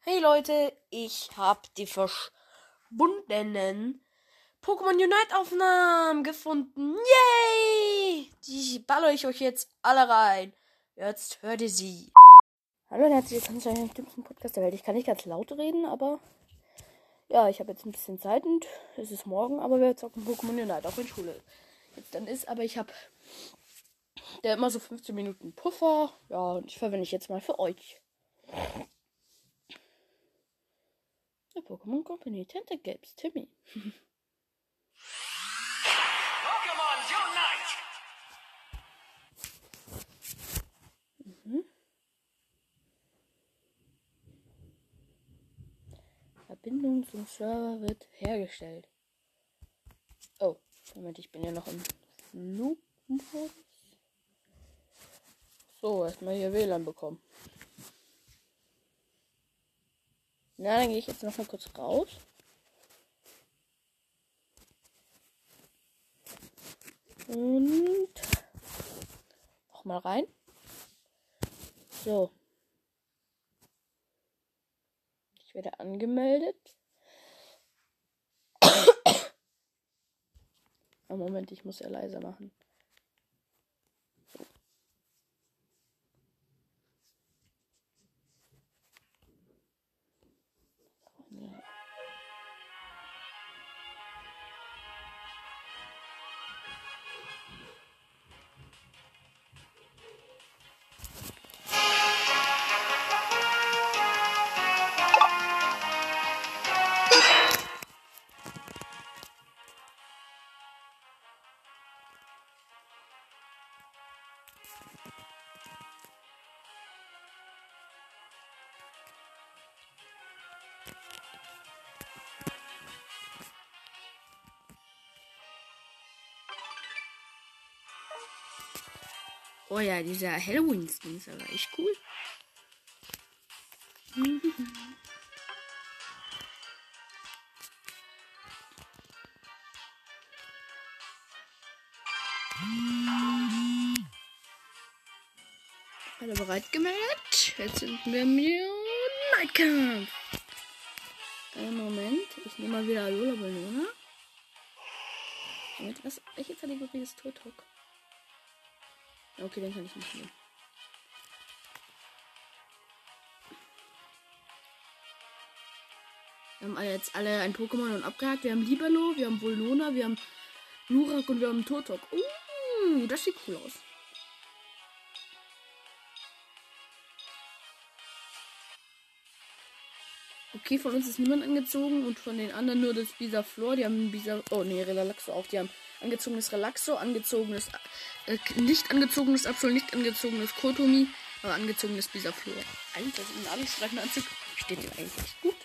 Hey Leute, ich hab die verschwundenen Pokémon Unite Aufnahmen gefunden. Yay! Die baller ich euch jetzt alle rein. Jetzt hört ihr sie. Hallo und herzlich willkommen zu einem dümmsten Podcast der Welt. Ich kann nicht ganz laut reden, aber ja, ich habe jetzt ein bisschen Zeit und es ist morgen, aber wir zocken Pokémon Unite auch in Schule. Jetzt dann ist, aber ich habe der immer so 15 Minuten Puffer. Ja, und ich verwende ich jetzt mal für euch. Der Pokémon Company Tentacapes Timmy. Unite! Verbindung zum Server wird hergestellt. Oh, Moment, ich bin ja noch im Flugmodus. So, erstmal hier WLAN bekommen. Na, dann gehe ich jetzt noch mal kurz raus. Und noch mal rein. So. Ich werde angemeldet. Oh, Moment, ich muss ja leiser machen. Oh ja, dieser Halloween-Skin ist aber echt cool. Alle bereit gemeldet? Jetzt sind wir im Nightkampf. Einen Moment, ich nehme mal wieder Alola Ballona. Moment, was? Welche Kategorie ist Totok? Okay, den kann ich nicht nehmen. Wir haben jetzt alle ein Pokémon und abgehakt. Wir haben Libero, wir haben Volnona, wir haben Lurak und wir haben Totok. Uh, das sieht cool aus. Okay, von uns ist niemand angezogen und von den anderen nur das Bisaflor. Die haben Bisa. Oh nee, Relaxo auch. Die haben angezogenes Relaxo, angezogenes. Äh, nicht angezogenes Absol, nicht angezogenes Kotomi, aber angezogenes Bisaflor. Alter, das ist ein Abendstreifenanzug. Steht dir eigentlich gut.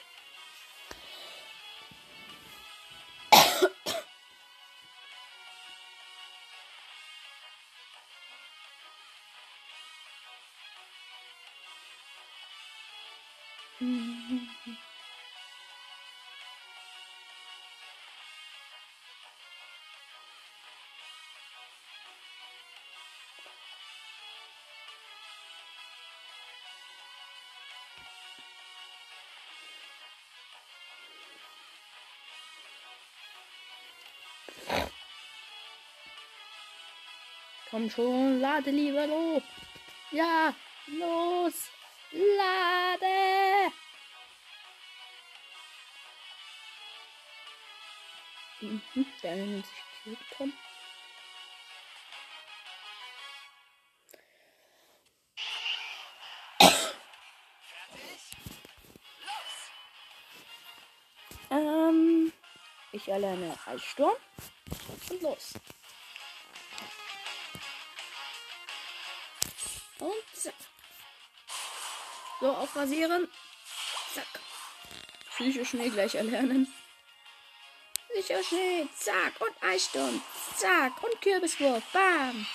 Komm schon, lade lieber los. Ja, los. Lade. Mhm, der nennt sich Kilton. Ähm, ich erlerne Eissturm und los. Und zack. So, aufrasieren. Zack. Psycho Schnee gleich erlernen. Psycho Schnee. Zack. Und Eissturm. Zack. Und Kürbiswurf. Bam.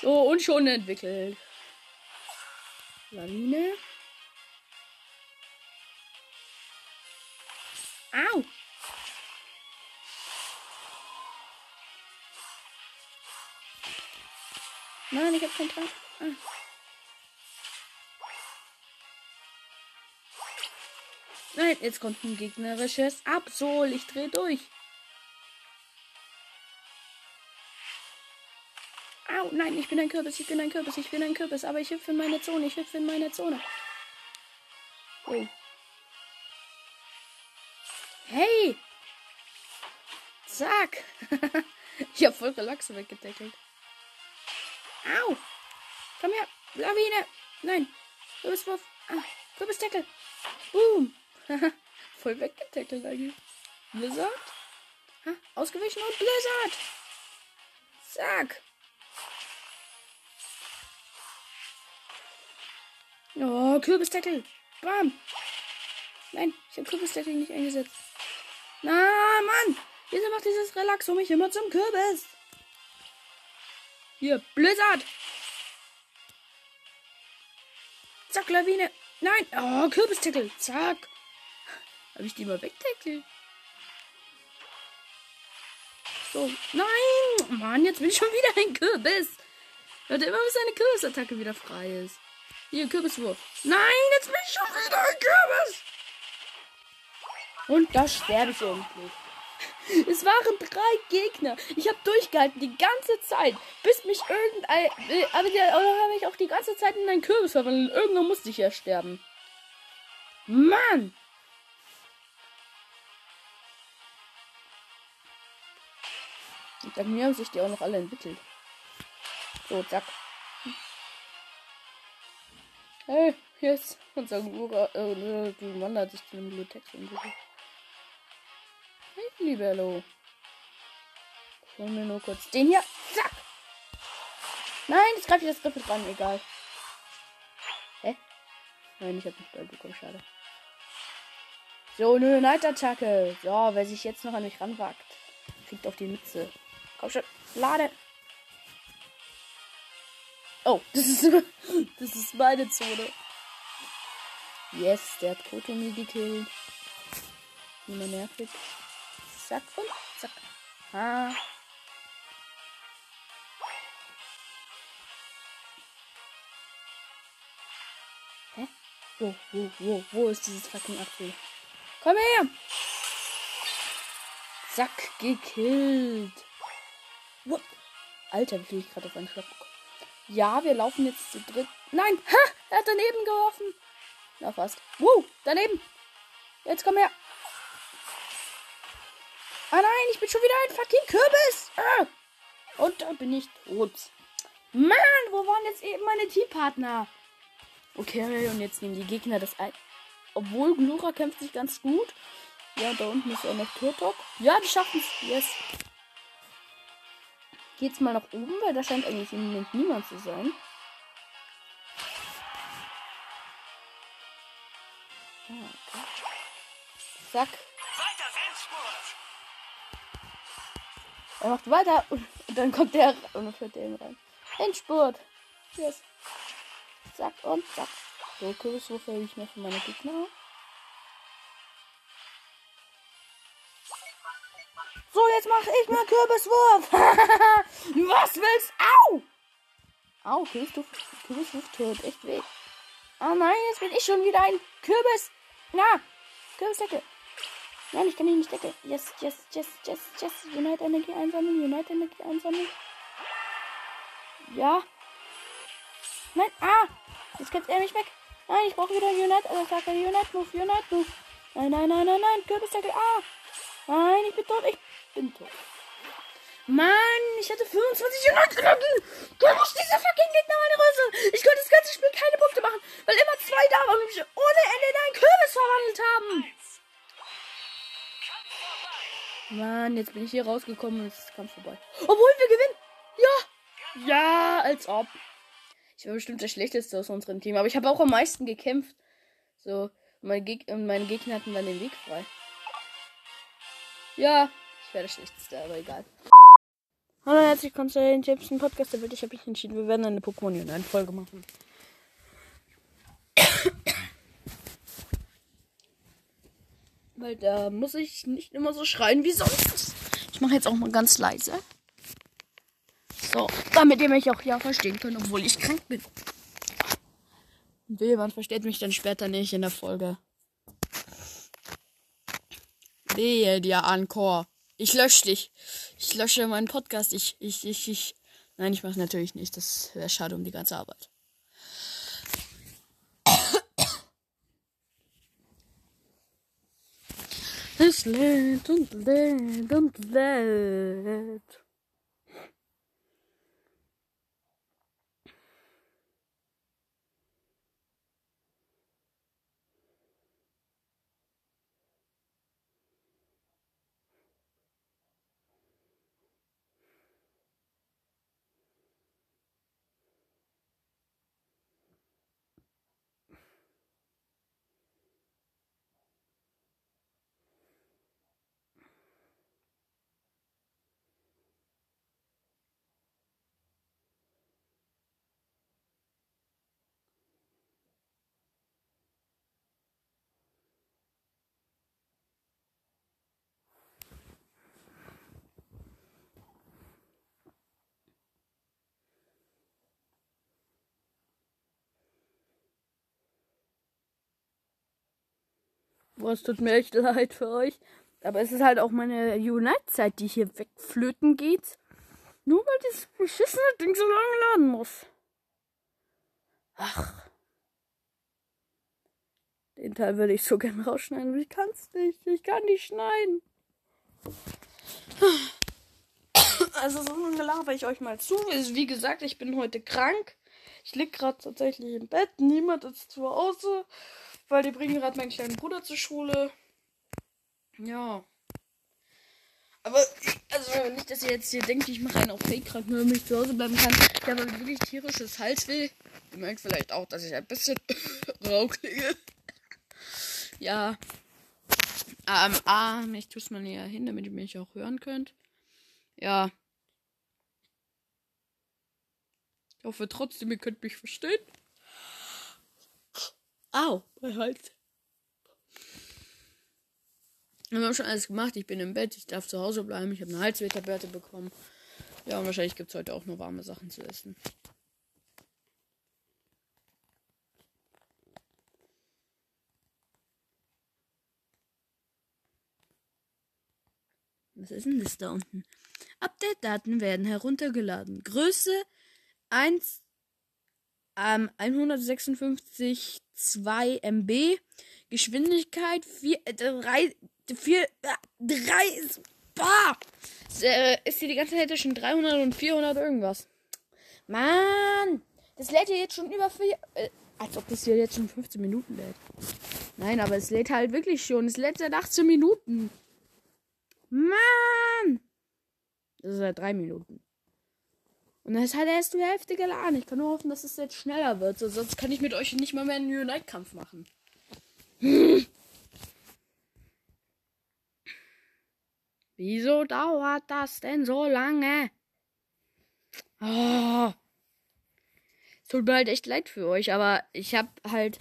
So, und schon entwickelt. Lawine. Nein, ich hab keinen Trank. Ah. Nein, jetzt kommt ein gegnerisches Absol. Ich dreh durch. Au, nein, ich bin ein Kürbis, ich bin ein Kürbis, ich bin ein Kürbis, aber ich hüpfe in meine Zone, ich hüpfe in meine Zone. Oh. Hey! Zack! ich hab voll Relaxe weggedeckelt. Au! Komm her! Lawine! Nein! Kürbiswurf! Ah, Kürbisdeckel! Boom! voll weggedeckelt eigentlich. Blizzard? Ha, ausgewichen und Blizzard! Zack! Oh, Kürbisdeckel! Bam! Nein, ich habe Kürbisdeckel nicht eingesetzt. Na, Mann! Wieso macht dieses Relaxo mich immer zum Kürbis? Hier, Blizzard! Zack, Lawine! Nein! Oh, Kürbisdeckel! Zack! Habe ich die mal wegdeckelt? So, nein! Mann, jetzt bin ich schon wieder ein Kürbis! Warte immer, bis eine Kürbisattacke wieder frei ist. Hier, Kürbiswurf. Nein, jetzt bin ich schon wieder ein Kürbis! Und da sterbe ich endlich. Es waren drei Gegner. Ich habe durchgehalten die ganze Zeit, bis mich irgendein. Äh, aber der habe ich auch die ganze Zeit in einen Kürbis verwandelt. Irgendwann musste ich ja sterben. Mann! Und dann mir haben sich die auch noch alle entwickelt. So, zack. Hey, hier ist unser Gura. Äh, du wandert sich zu einem Bibliothek Libello. Hol mir nur kurz den hier. Zack! Nein, jetzt greife ich das Griffel dran, egal. Hä? Nein, ich habe nicht Ball bekommen, schade. So, eine Neitattacke. So, wer sich jetzt noch an mich ranwagt, kriegt auf die Mütze. Komm schon, lade. Oh, das ist, das ist meine Zone. Yes, der hat Kotomi gekillt. Immer nervig. Zack und zack. Ha. Hä? Wo, wo, wo, wo ist dieses fucking Apfel? Komm her! Zack, gekillt. What? Alter, wie viel ich gerade auf einen Schlag. Ja, wir laufen jetzt zu dritt. Nein! Ha! Er hat daneben geworfen. Na fast. Wow, daneben. Jetzt komm her. Ah nein, ich bin schon wieder ein fucking Kürbis. Ah. Und da bin ich tot. Mann, wo waren jetzt eben meine Teampartner? Okay, und jetzt nehmen die Gegner das ein. Obwohl Glura kämpft sich ganz gut. Ja, da unten ist auch noch Turtok. Ja, die schaffen es. Yes. Geht's mal nach oben, weil da scheint eigentlich im Moment niemand zu sein. Ah, okay. Zack. Er macht weiter und dann kommt der und dann führt der ihn rein. Endspurt. Yes. Zack und zack. So, Kürbiswurf habe ich mehr für meine Gegner. So, jetzt mache ich mal Kürbiswurf. Was willst Au! Au, Kürbiswurf, Kürbiswurf tut echt weh. Ah nein, jetzt bin ich schon wieder ein Kürbis. Na, Kürbisdecke. Nein, ich kann ihn nicht decken. Yes, yes, yes, yes, yes. Unite Energie einsammeln, Unite Energie einsammeln. Ja. Nein, ah! Jetzt kennt er mich weg. Nein, ich brauche wieder Unite. Also sag er Unite Move, Unite Move. Nein, nein, nein, nein, nein. Kürbisdeckel. Ah! Nein, ich bin tot. Ich bin tot. Mann, ich hatte 25 Unite Energie. Du musst diese fucking Gegner meine Rüssel. Ich konnte das ganze Spiel keine Punkte machen, weil immer zwei da waren und mich ohne Ende in einen Kürbis verwandelt haben. Mann, jetzt bin ich hier rausgekommen und es ist Kampf vorbei. Obwohl wir gewinnen. Ja. Ja, als ob. Ich war bestimmt der schlechteste aus unserem Team, aber ich habe auch am meisten gekämpft. So, meine, Geg und meine Gegner hatten dann den Weg frei. Ja, ich wäre der schlechteste, aber egal. Hallo, herzlich willkommen zu den Jameson Podcast. Der wird ich habe mich entschieden, wir werden eine Pokémon Unite Folge machen. Weil da muss ich nicht immer so schreien wie sonst. Ich mache jetzt auch mal ganz leise. So, damit ihr mich auch ja verstehen könnt, obwohl ich krank bin. Und jemand versteht mich dann später nicht in der Folge. Wehe dir, Anchor. Ich lösche dich. Ich lösche meinen Podcast. Ich, ich, ich, ich. Nein, ich mache natürlich nicht. Das wäre schade um die ganze Arbeit. Es lädt und lädt und lädt. Boah, es tut mir echt leid für euch. Aber es ist halt auch meine Unite-Zeit, die hier wegflöten geht. Nur weil dieses beschissene Ding so lange laden muss. Ach. Den Teil würde ich so gern rausschneiden, aber ich kann's nicht. Ich kann nicht schneiden. Also so laber ich euch mal zu. Also, wie gesagt, ich bin heute krank. Ich lieg gerade tatsächlich im Bett. Niemand ist zu Hause. Weil die bringen gerade meinen kleinen Bruder zur Schule. Ja. Aber, also nicht, dass ihr jetzt hier denkt, ich mache einen auf Fake krank, nur damit ich zu Hause bleiben kann. Ich habe wirklich tierisches Halsweh. Ihr merkt vielleicht auch, dass ich ein bisschen rau ja. Ähm, ah, ich tue es mal näher hin, damit ihr mich auch hören könnt. Ja. Ich hoffe trotzdem, ihr könnt mich verstehen. Au, mein Hals. Wir haben schon alles gemacht. Ich bin im Bett. Ich darf zu Hause bleiben. Ich habe eine Halswehtablette bekommen. Ja, und wahrscheinlich gibt es heute auch nur warme Sachen zu essen. Was ist denn das da unten? Update-Daten werden heruntergeladen. Größe 1 ähm, 156 2 MB. Geschwindigkeit 4, 3, 4, 3, boah! Äh, ist hier die ganze Zeit zwischen 300 und 400 irgendwas. Mann! Das lädt hier jetzt schon über 4, äh, als ob das hier jetzt schon 15 Minuten lädt. Nein, aber es lädt halt wirklich schon. Es lädt seit 18 Minuten. Mann! Das ist seit 3 Minuten. Und das hat erst die Hälfte geladen. Ich kann nur hoffen, dass es jetzt schneller wird. So, sonst kann ich mit euch nicht mal mehr einen Unite-Kampf machen. Wieso dauert das denn so lange? Oh. Es tut mir halt echt leid für euch, aber ich habe halt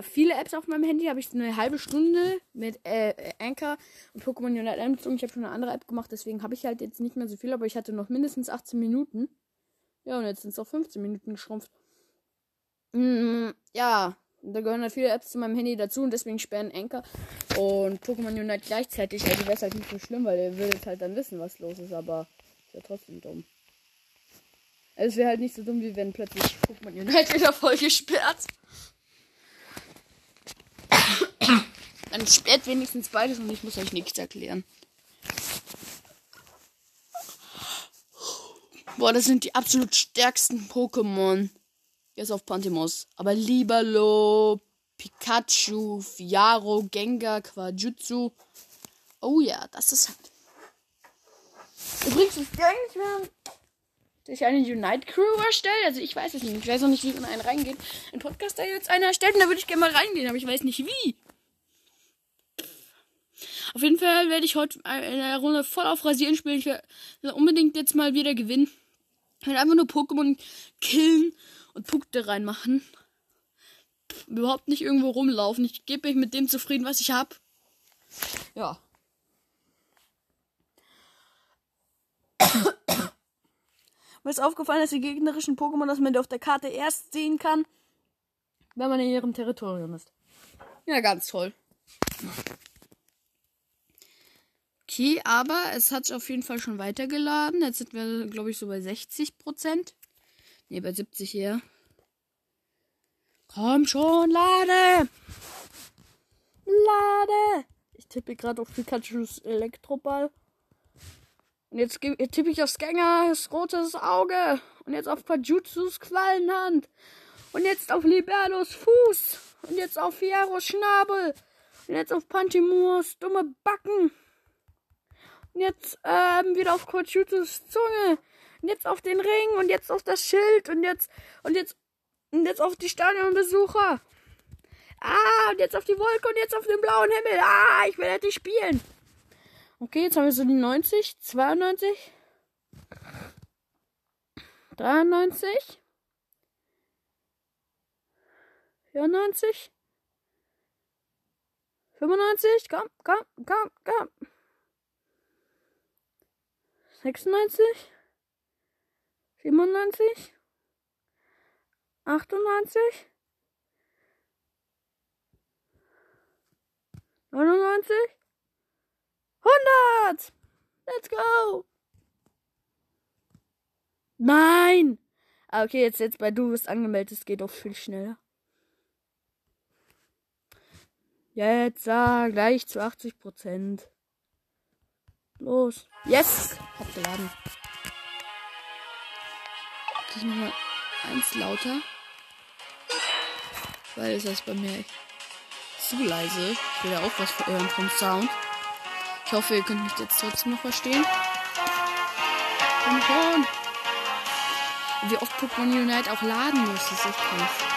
viele Apps auf meinem Handy habe ich eine halbe Stunde mit äh, Anchor und Pokémon Unite einbezogen. Ich habe schon eine andere App gemacht, deswegen habe ich halt jetzt nicht mehr so viel, aber ich hatte noch mindestens 18 Minuten. Ja, und jetzt sind es auf 15 Minuten geschrumpft. Mm, ja, da gehören halt viele Apps zu meinem Handy dazu und deswegen sperren Anchor und Pokémon Unite gleichzeitig. Also wäre es halt nicht so schlimm, weil ihr würdet halt dann wissen, was los ist, aber ist ja trotzdem dumm. Also es wäre halt nicht so dumm, wie wenn plötzlich Pokémon Unite wieder voll gesperrt. Dann sperrt wenigstens beides und ich muss euch nichts erklären. Boah, das sind die absolut stärksten Pokémon. Jetzt auf Pantimos. Aber Libalo, Pikachu, Fiaro, Gengar, Quajutsu. Oh ja, das ist halt. Übrigens, ist eigentlich wenn sich eine Unite Crew erstellt. Also ich weiß es nicht. Ich weiß noch nicht, wie man einen reingeht. Ein Podcast, der jetzt einer erstellt und da würde ich gerne mal reingehen, aber ich weiß nicht wie. Auf jeden Fall werde ich heute in der Runde voll auf Rasieren spielen. Ich werde unbedingt jetzt mal wieder gewinnen. Ich werde einfach nur Pokémon killen und Punkte reinmachen. Überhaupt nicht irgendwo rumlaufen. Ich gebe mich mit dem zufrieden, was ich habe. Ja. Mir ist aufgefallen, dass die gegnerischen Pokémon, dass man die auf der Karte erst sehen kann, wenn man in ihrem Territorium ist. Ja, ganz toll. Okay, aber es hat auf jeden Fall schon weitergeladen. Jetzt sind wir, glaube ich, so bei 60 Prozent. Ne, bei 70 eher. Komm schon, lade! Lade! Ich tippe gerade auf Pikachus Elektroball. Und jetzt tippe ich auf Skangers rotes Auge. Und jetzt auf Pajutsus Quallenhand. Und jetzt auf Liberos Fuß. Und jetzt auf Fieros Schnabel. Und jetzt auf Pantimurs dumme Backen. Jetzt ähm, wieder auf Kochutus Zunge. Und jetzt auf den Ring. Und jetzt auf das Schild. Und jetzt, und jetzt, und jetzt auf die Stadionbesucher. Ah, und jetzt auf die Wolke und jetzt auf den blauen Himmel. Ah, ich will endlich spielen. Okay, jetzt haben wir so die 90, 92, 93, 94, 95, komm, komm, komm, komm. 96, 97, 98, 99, 100! Let's go! Nein! Ah, okay, jetzt, jetzt bei du bist angemeldet, es geht auch viel schneller. Jetzt sag gleich zu 80 Prozent. Los. Yes! Hat geladen. Okay, ich mach mal eins lauter. Weil es ist bei mir zu leise. Ich will ja auch was hören vom Sound. Ich hoffe, ihr könnt mich jetzt trotzdem noch verstehen. Komm schon! Wie oft Pokémon Unite auch laden muss, das ist echt krass.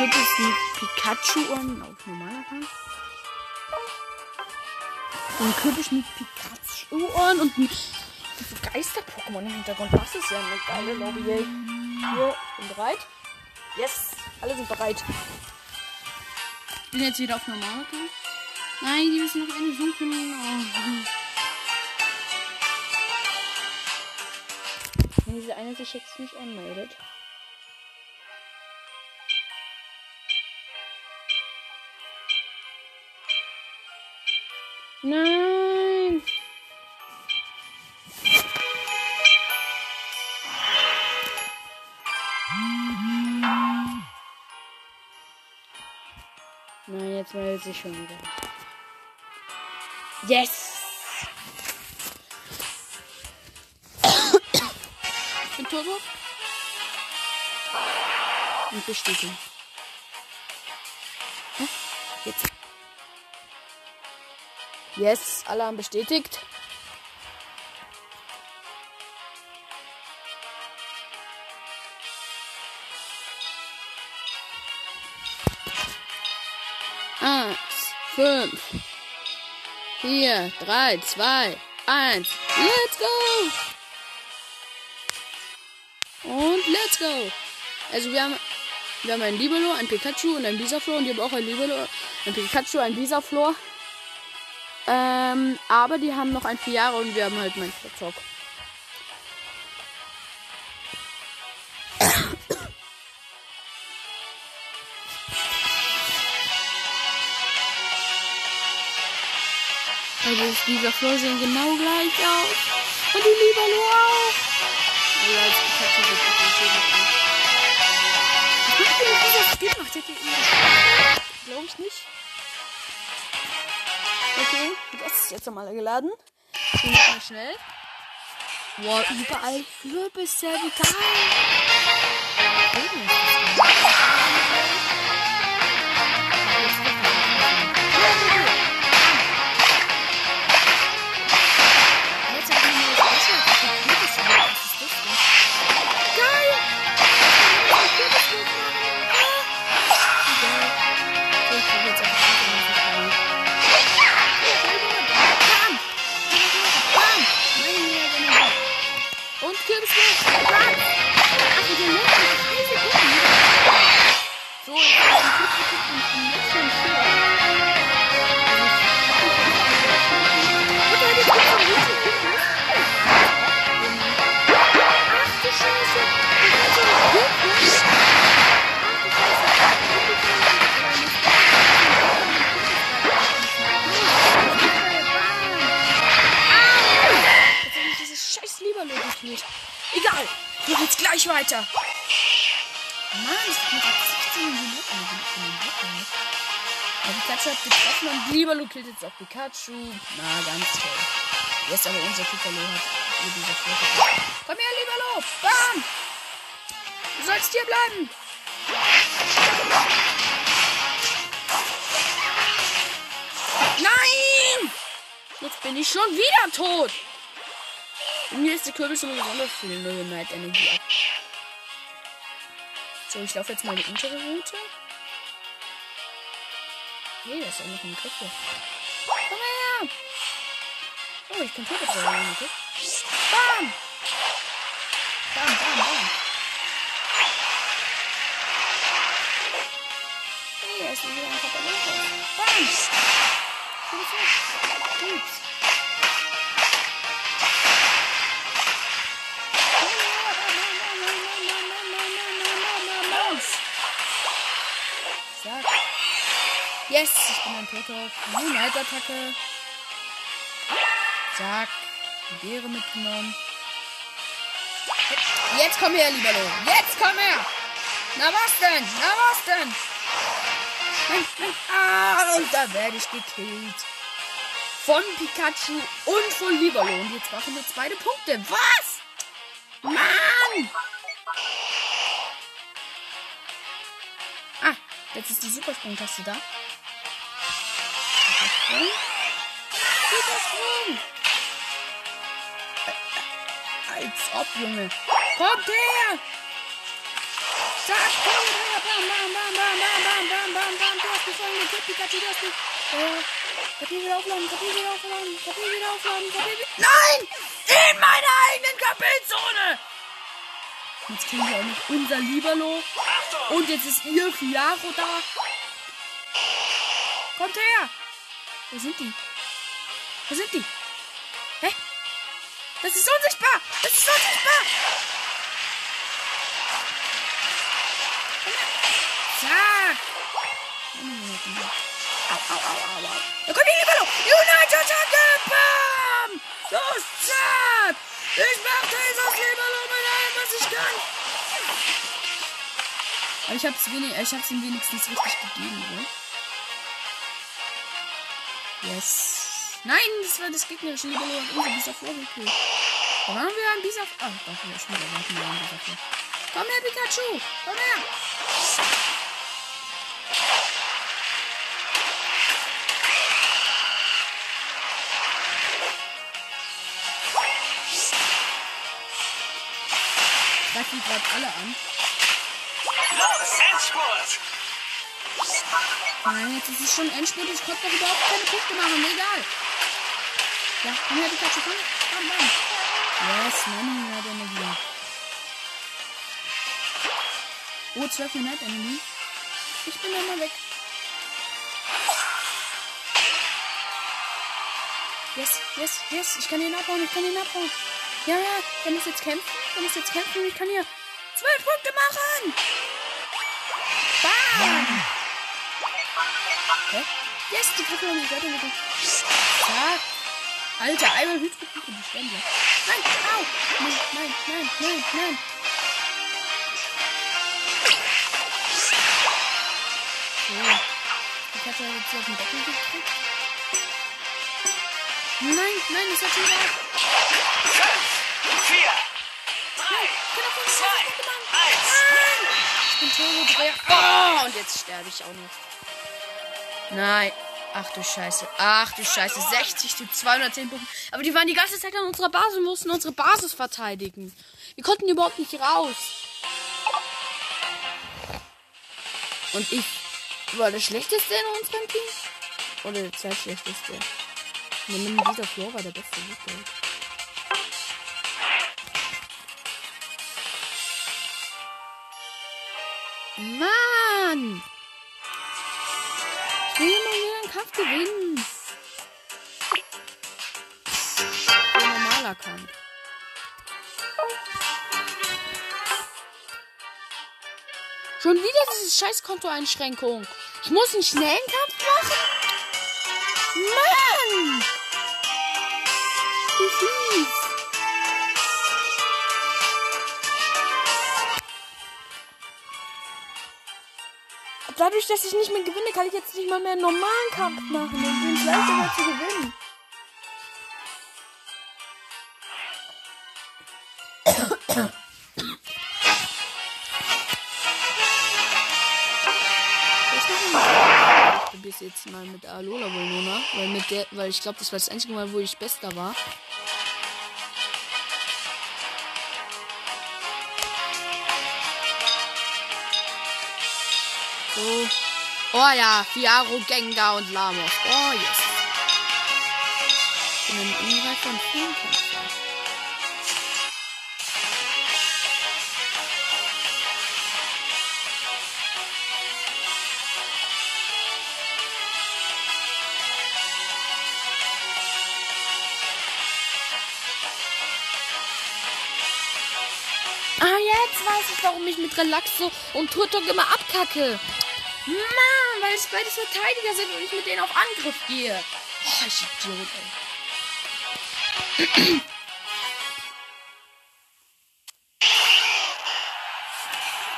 Ein Kürbis mit Pikachu-Ohren auf normaler Hand. Ein Kürbis mit Pikachu-Ohren und ein Geister-Pokémon im Hintergrund. Das ist ja eine geile Lobby, ey. Hier, ich bin bereit. Yes, alle sind bereit. Ich bin jetzt wieder auf normaler Nein, die müssen noch eine suchen. Oh. Wenn diese eine sich jetzt nicht anmeldet. Nein! Nein, jetzt meldet sich schon wieder. Yes! Turbo. Und bestätigen. Yes, haben bestätigt. Eins, fünf, vier, drei, zwei, eins. Let's go! Und let's go! Also wir haben, wir haben ein Libelo, ein Pikachu und ein Bisaflor und die haben auch ein Libelo, ein Pikachu, ein Bisaflor. Ähm, aber die haben noch ein vier Jahre und wir haben halt mein Zock. Also dieser Flor sehen genau gleich aus. Und die lieber nur auch. Ja, ich hab schon richtig Ich weiß nicht, wie das Spiel macht. Glaube ich nicht. Okay, das ist jetzt nochmal geladen. Bin mal schnell. Wow, überall Kürbisse, wie geil. Run! Weiter. Mann, ich hab gerade 16 Minuten. Ja, Pikachu hat getroffen und Lieberlo killt jetzt auch Pikachu. Na, ganz toll. Jetzt aber unser Piccolo hat hier diese Fläche. Komm her, Lieberlo! Bam! Du sollst hier bleiben! Nein! Jetzt bin ich schon wieder tot! Und mir ist der Kürbis nur besonders viel Null Night Energie ab. So, ich laufe jetzt mal die untere Route. Nee, da ist auch noch ein Griff. Komm her! Oh, ich kann Turbo sagen, okay? Bam! Bam, bam, bam. Hey, da ist wieder ein Katalog. Bam! Gut, Yes, ich bin ein Toter. Moonlight-Attacke. Zack. Die Beere mitgenommen. Jetzt komm her, lieber Lo. Jetzt komm her. Na was denn? Na was denn? Ah, und da werde ich gekillt. Von Pikachu und von Libero. Und jetzt machen wir beide Punkte. Was? Mann! Ah, jetzt ist die Supersprungtaste da. Supersprung. Supersprung. Äh, Als ob, Junge. Kommt her! Zack, kommt her! Bam, bam, bam, bam, bam, bam, bam, bam, bam. Du hast gefangen, gekippt, Pikachu, du hast mich. Äh, Kapitel wieder aufladen, Kapitel wieder aufladen, Kapitel wieder aufladen, Kapitel wieder... Nein! In meiner eigenen Kapitelzone! Jetzt kriegen wir auch noch unser Lieberlo. Und jetzt ist ihr Fiaro da. Kommt her! Wo sind die? Wo sind die? Hä? Das ist unsichtbar! Das ist unsichtbar! Zack! Au, au, au, au, au. Da kommt die Libero! Unite-Attacke! Bam! Los, zack! Ich mach dieses Libero mit allem, was ich kann! Aber ich hab's, wenig, ich hab's ihm wenigstens richtig gegeben, oder? Yes. Nein, das war das gegnerische Libero und unser Bisa vorgekillt. Da waren wir ein Bisa... Ah, da war schon wieder wir ein Bisa vor. Komm her, Pikachu! Komm her! Greifen gerade alle an. Los, Endspurt! Nein, jetzt ist es schon Endspurt. Ich konnte doch überhaupt keine Punkte machen. Egal. Ja, komm her, Pikachu, komm. Bam, bam. Yes, Mann, hat Energie. Oh, 12 Minuten Energie. Ich bin dann mal weg. Yes, yes, yes. Ich kann ihn abhauen, ich kann ihn abhauen. Ja, ja, der muss jetzt kämpfen. Der muss jetzt kämpfen. Ich kann hier zwölf Punkte machen. Yes, die Kacke haben mich weitergebracht. Zack. Alter, einmal Hydropik und die gleich. Nein, au! Nein, nein, nein, nein, nein. So. Die Katze hat jetzt hier auf den Deckel gekriegt. Nein, nein, das hat schon wieder. Fünf, vier, drei, zwei, eins. Ich bin Turbo Dreher. Oh, und jetzt sterbe ich auch noch. Nein. Ach du Scheiße. Ach du Scheiße. 60 zu 210 Punkte. Aber die waren die ganze Zeit an unserer Basis und mussten unsere Basis verteidigen. Wir konnten überhaupt nicht raus. Und ich war der Schlechteste in unserem Team? Oder der zweitschlechteste? Nehmen dieser Flor war der beste. Wirklich. Mann, Kampf gewinnen. Ein normaler Kampf. Schon wieder diese scheiß Kontoeinschränkung. Ich muss einen schnellen Kampf machen? Mann! Wie fies. Dadurch, dass ich nicht mehr gewinne, kann ich jetzt nicht mal mehr einen normalen Kampf machen und bin es leichter mal zu gewinnen. Ich probiere jetzt mal mit Alola Volnona, weil weil ich glaube, das war das einzige Mal, wo ich Bester war. So. Oh ja, Fiaro, Gengar und Lamos. Oh yes. Ich bin ein Angreifer und. Ah, jetzt weiß ich, warum ich mit Relaxo und Turtok immer abkacke. Mann, weil es beides Verteidiger sind und ich mit denen auf Angriff gehe. Oh, ich Idiot, ey.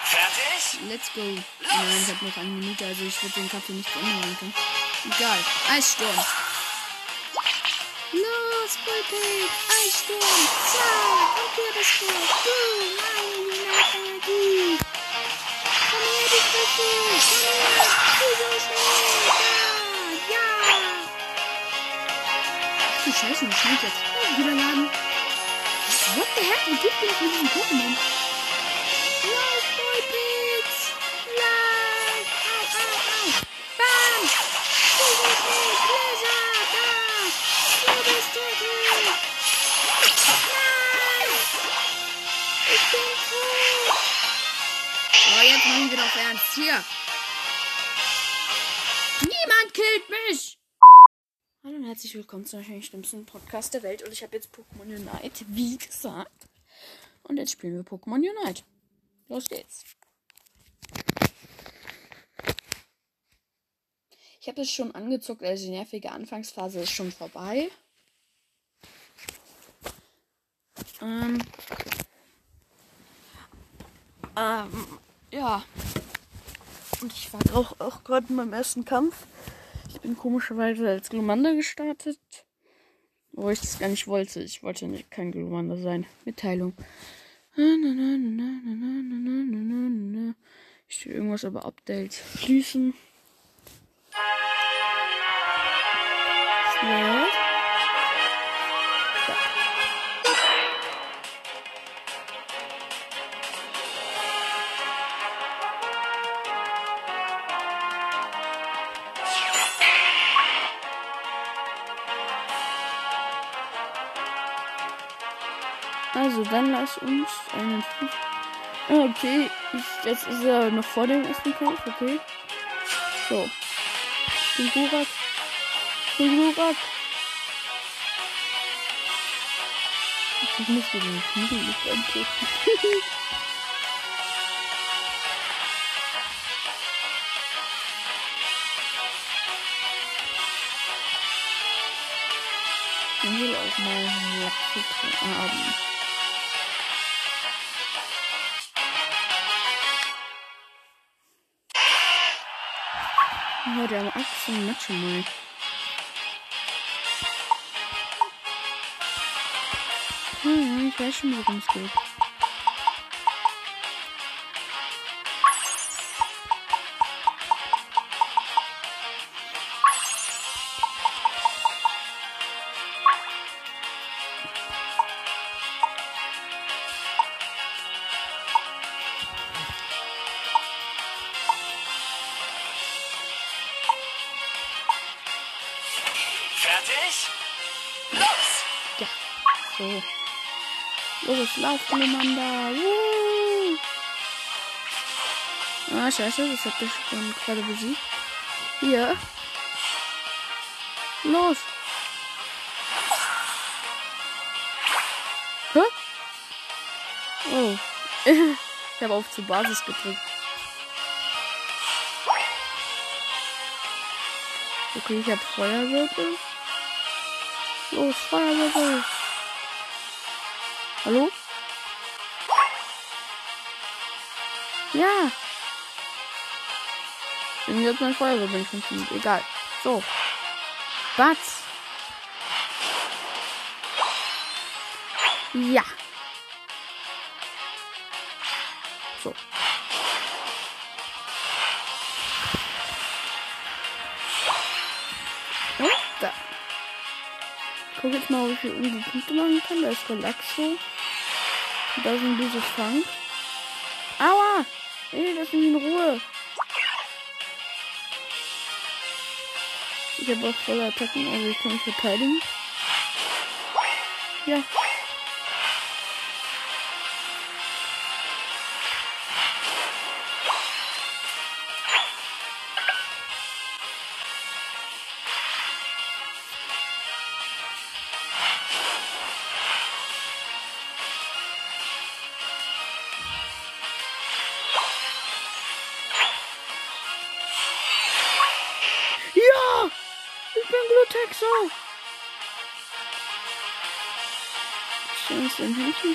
Fertig? Let's go. Nein, ich habe noch eine Minute, also ich würde den Kaffee nicht ändern können. Egal. Eissturm. Los, Bullpig. Eissturm. Zack. Und wir das Tor. Boom. Meine Energie. Ach du Scheiße, wie schnell jetzt. Wieder laden. What the heck? Wo gibt es mit diesem Pokémon? Ernst. Hier! Niemand killt mich! Hallo und herzlich willkommen zu wahrscheinlich schlimmsten Podcast der Welt. Und ich habe jetzt Pokémon Unite, wie gesagt. Und jetzt spielen wir Pokémon Unite. Los geht's. Ich habe es schon angezockt, also die nervige Anfangsphase ist schon vorbei. Ähm. Ähm, ja. Und ich war auch, auch gerade in meinem ersten Kampf. Ich bin komischerweise als Glumanda gestartet. Wo ich das gar nicht wollte. Ich wollte nicht kein Glumanda sein. Mitteilung. Ich steht irgendwas über Update. Schließen. Schnell. Dann lass uns einen. Ah, okay. Ich, jetzt ist er noch vor dem ersten Kampf, okay. So. Gungurak. Gungurak. Ich muss den Knüppel nicht angucken. ein Match mal. Hm, ich weiß schon, worum es geht. Glumanda. Woo! Ah, scheiße, das hat ich schon gerade besiegt. Hier. Los. Hä? Oh. ich habe auf zur Basis gedrückt. Okay, ich habe Feuerwirbel. Los, Feuerwirbel. Hallo? Ja. Irgendwie hat mein Feuerwirbel nicht funktioniert. Egal. So. Batz. Ja. So. Und da. Ich guck jetzt mal, ob ich hier irgendwie Punkte machen kann. Da ist Relaxo. Da sind diese Fang. Nee, lass mich in Ruhe. Ich habe auch volle Attacken, also ich kann mich verteidigen. Ja!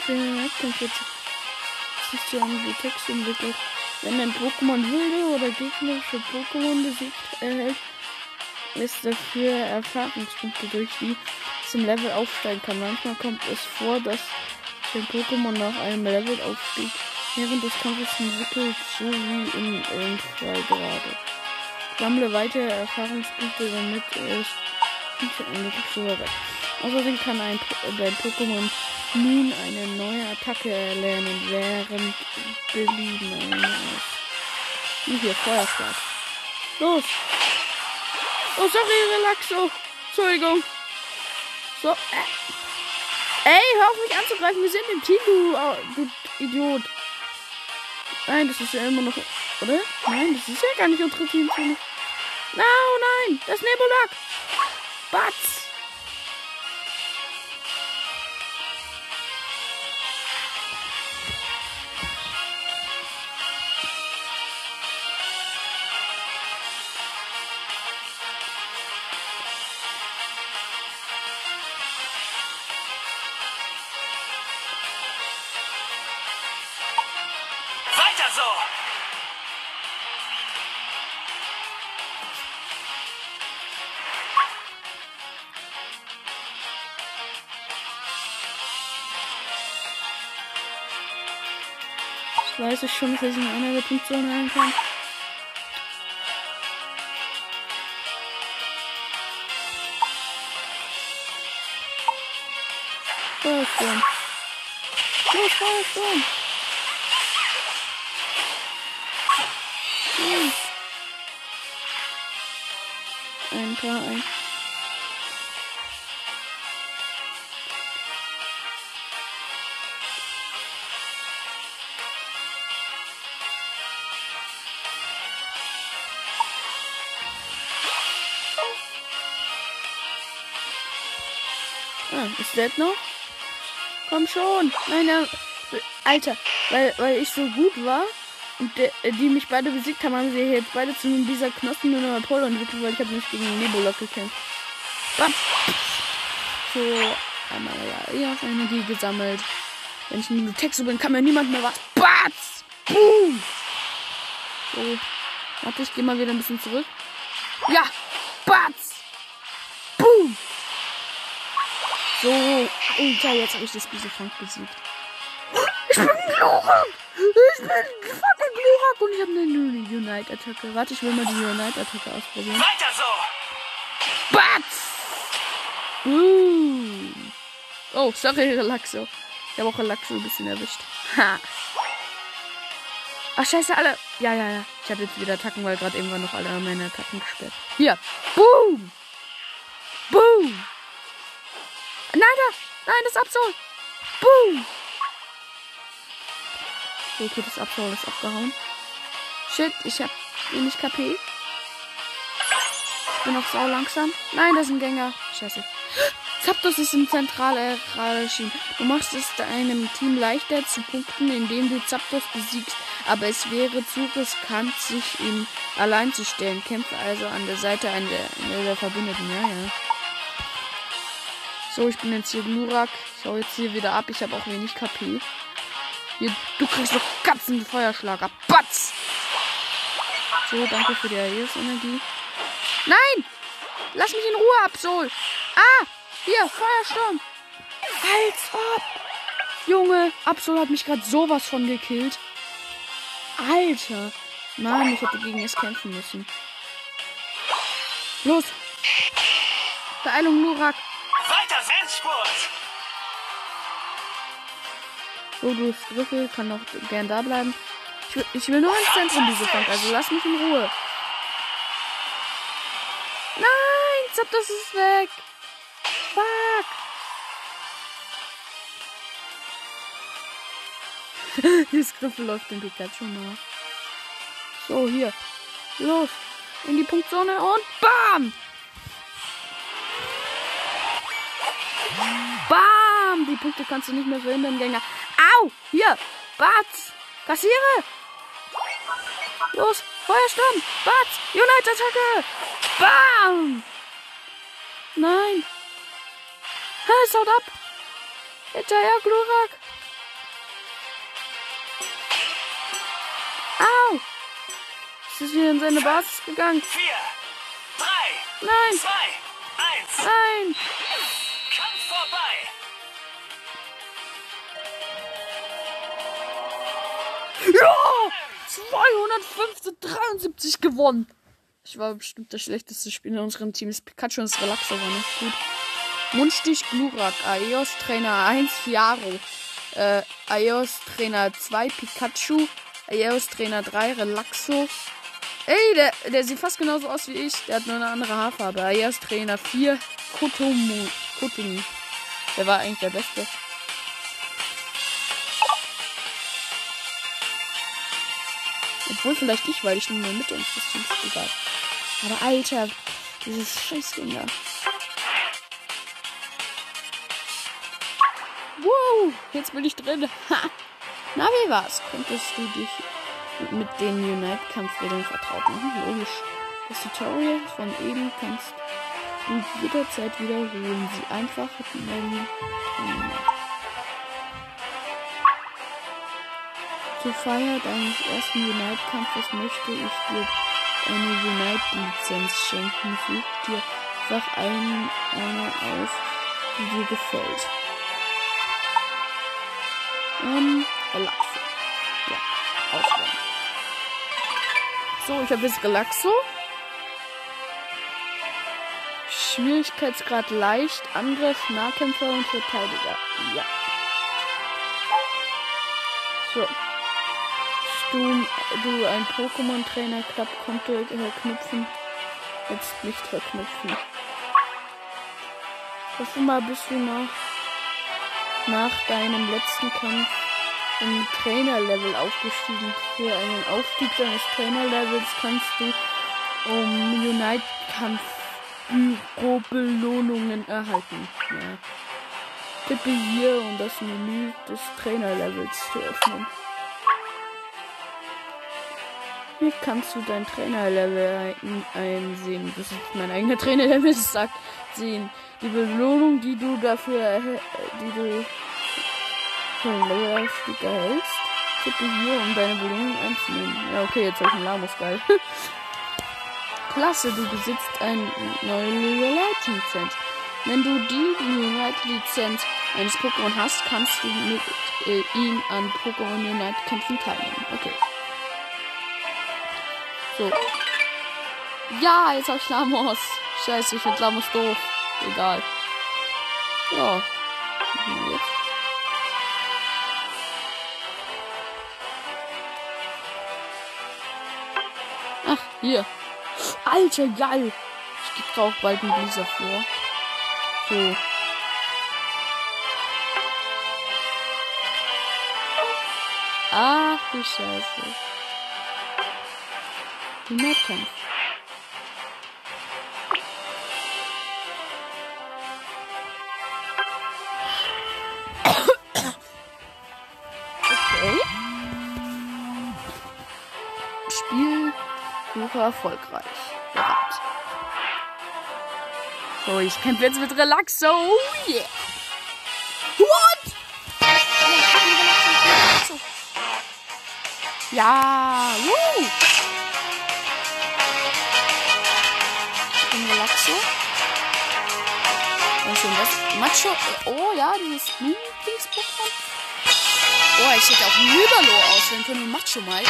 Den Wettkampf jetzt zu einem Glutexo entwickelt. Wenn ein Pokémon wilde oder gegnerische Pokémon besiegt erhält, ist dafür Erfahrungspunkte durch die im Level aufsteigen kann. Manchmal kommt es vor, dass ein Pokémon nach einem Levelaufstieg während des Kampfes entwickelt, so wie in Elmfrei gerade. Sammle weitere Erfahrungspunkte, damit es nicht so weg. Außerdem kann ein dein Pokémon nun eine neue Attacke erlernen, während Belieben. Wie hier, Feuerschlag. Los! Oh, sorry, Relaxo. Entschuldigung. So, äh. Ey, hör auf mich anzugreifen. Wir sind im Team, du, du Idiot. Nein, das ist ja immer noch. Oder? Nein, das ist ja gar nicht unsere Teamzone. No, nein, das Nebulak. Batz. Weiß ich schon, dass ich in einer der Punktzone rein kann. Feuersturm. Los, Feuersturm. Dead noch? Komm schon. Nein, ja. Alter, weil, weil ich so gut war und der, die mich beide besiegt haben, haben sie jetzt beide zu dieser Knospen nur noch Polo entwickelt, weil ich habe nicht gegen Nebulok gekämpft. Bam. So, einmal ja, ja Energie gesammelt. Wenn ich ein Texo bin, kann mir niemand mehr was. Batz! Boom! So. Warte, ich geh mal wieder ein bisschen zurück. Ja! Batz! So, Alter, jetzt habe ich das Bisefunk besiegt. Ich bin Glurak! Ich bin fucking Glurak und ich habe eine Unite-Attacke. Warte, ich will mal die Unite-Attacke ausprobieren. Weiter so! Batz! Boom! Oh, sorry, Relaxo. Ich habe auch Relaxo ein bisschen erwischt. Ha! Ach, scheiße, alle. Ja, ja, ja. Ich habe jetzt wieder Attacken, weil gerade irgendwann noch alle meine Attacken gesperrt. Hier. Boom! Boom! Nein, da! Nein, das Absol! Boom! Okay, das Absol ist abgehauen. Shit, ich hab wenig KP. Ich bin noch sau langsam. Nein, das ist ein Gänger. Scheiße. Zapdos ist im zentralen Regime. Du machst es deinem Team leichter zu punkten, indem du Zapdos besiegst. Aber es wäre zu riskant, sich ihm allein zu stellen. Kämpfe also an der Seite einer der Verbündeten. Ja, ja. So, ich bin jetzt hier Glurak. Ich hau jetzt hier wieder ab. Ich habe auch wenig KP. Hier, du kriegst doch Katzenfeuerschlager. Batz! So, danke für die Aeris-Energie. Nein! Lass mich in Ruhe, Absol! Ah! Hier, Feuersturm! Als ob! Junge, Absol hat mich gerade sowas von gekillt. Alter! Mann, ich hätte gegen es kämpfen müssen. Los! Beeilung, Lurak! So, du Griffel kann noch gern da bleiben. Ich will, ich will nur ins Zentrum diese Funk, also lass mich in Ruhe. Nein, Zapdos ist weg. Fuck. Dieses Griffel läuft den Pikachu nach. So, hier. Los. In die Punktzone und BAM! BAM! Die Punkte kannst du nicht mehr verhindern, Gänger. Au! Hier! Batz! Kassiere! Los! Feuersturm! Batz! Unite-Attacke! BAM! Nein! Ha, es haut ab! Hinterher, Glurak! Au! Es ist wieder in seine Basis gegangen. Vier, drei, Nein! zwei, eins. Nein! Ja! 215, 73 gewonnen. Ich war bestimmt das schlechteste Spiel in unserem Team. Das Pikachu und das Relaxo war nicht gut. Mundstich Glurak, Aeos Trainer 1 Fiaro. Äh, Aeos Trainer 2 Pikachu. Aeos Trainer 3 Relaxo. Ey, der, der sieht fast genauso aus wie ich. Der hat nur eine andere Haarfarbe. Aeos Trainer 4 Kotomu. Kotomi. Der war eigentlich der Beste. Obwohl vielleicht nicht, weil ich nur in der Mitte unseres Teams egal. Aber Alter, dieses Scheißding da. Wow, jetzt bin ich drin. Ha. Na, wie war's? Konntest du dich mit den Unite-Kampfregeln vertraut machen? Logisch. Das Tutorial von eben kannst du jederzeit wiederholen. Sie einfach mit Zur Feier deines ersten Unite-Kampfes möchte ich dir eine Unite-Lizenz schenken. Such dir einfach ein, eine aus, die dir gefällt. Ähm, Relaxo. Ja, auswählen. So, ich habe jetzt Relaxo. Schwierigkeitsgrad leicht, Angriff, Nahkämpfer und Verteidiger. Ja. So. Du, du ein Pokémon-Trainer Klappkonto verknüpfen. Jetzt nicht verknüpfen. Hoffe mal, bist du nach, nach deinem letzten Kampf im Trainerlevel aufgestiegen. Für einen Aufstieg deines Trainerlevels kannst du um Unite-Kampf Büro-Belohnungen erhalten. Ja. Tippe hier, um das Menü des Trainerlevels zu öffnen. Hier kannst du dein Trainerlevel ein einsehen. Das ist mein eigener Trainerlevel, das sagt sehen. Die Belohnung, die du dafür die du für den Levelaufstieg erhältst. Tippe hier, um deine Belohnung einzunehmen. Ja, okay, jetzt habe ich einen Lamus geil. Klasse, du besitzt eine neue Unite-Lizenz. Wenn du die Unite-Lizenz eines Pokémon hast, kannst du mit äh, ihm an Pokémon Unite-Kämpfen teilnehmen. Okay. So. Ja, jetzt hab ich Lamos. Scheiße, ich find Lamos doof. Egal. Ja. Ach, hier. Alter, geil. Ich geb da auch bald einen Blizzard vor. So. Ach du Scheiße. Nahkampf. Okay. Spielsuche erfolgreich. Bereit. So, ich kämpfe jetzt mit Relaxo. Oh yeah. Ja, woo. Relaxo. Und schon was? Macho. Oh ja, dieses Dings-Pokémon. Oh, ich hätte auch Nüberlo auswählen können und Macho mal.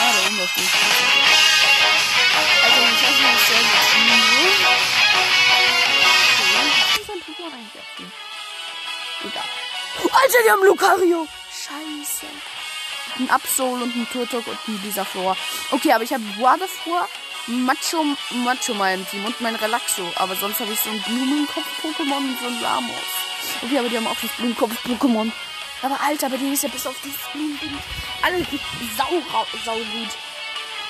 Ah, da oben läuft nicht. Also, ich weiß nicht, was der jetzt. Okay, ich muss ein Pokémon einwerfen. Egal. Alter, die haben Lucario. Scheiße. Ein Absol und ein Turtok und ein Bisaflor. Okay, aber ich habe Waterflor, Macho, Macho mein Team und mein Relaxo. Aber sonst habe ich so ein Blumenkopf-Pokémon und so ein Lamos. Okay, aber die haben auch das Blumenkopf-Pokémon. Aber Alter, bei denen ist ja bis auf dieses Blumending alles sau, sau gut.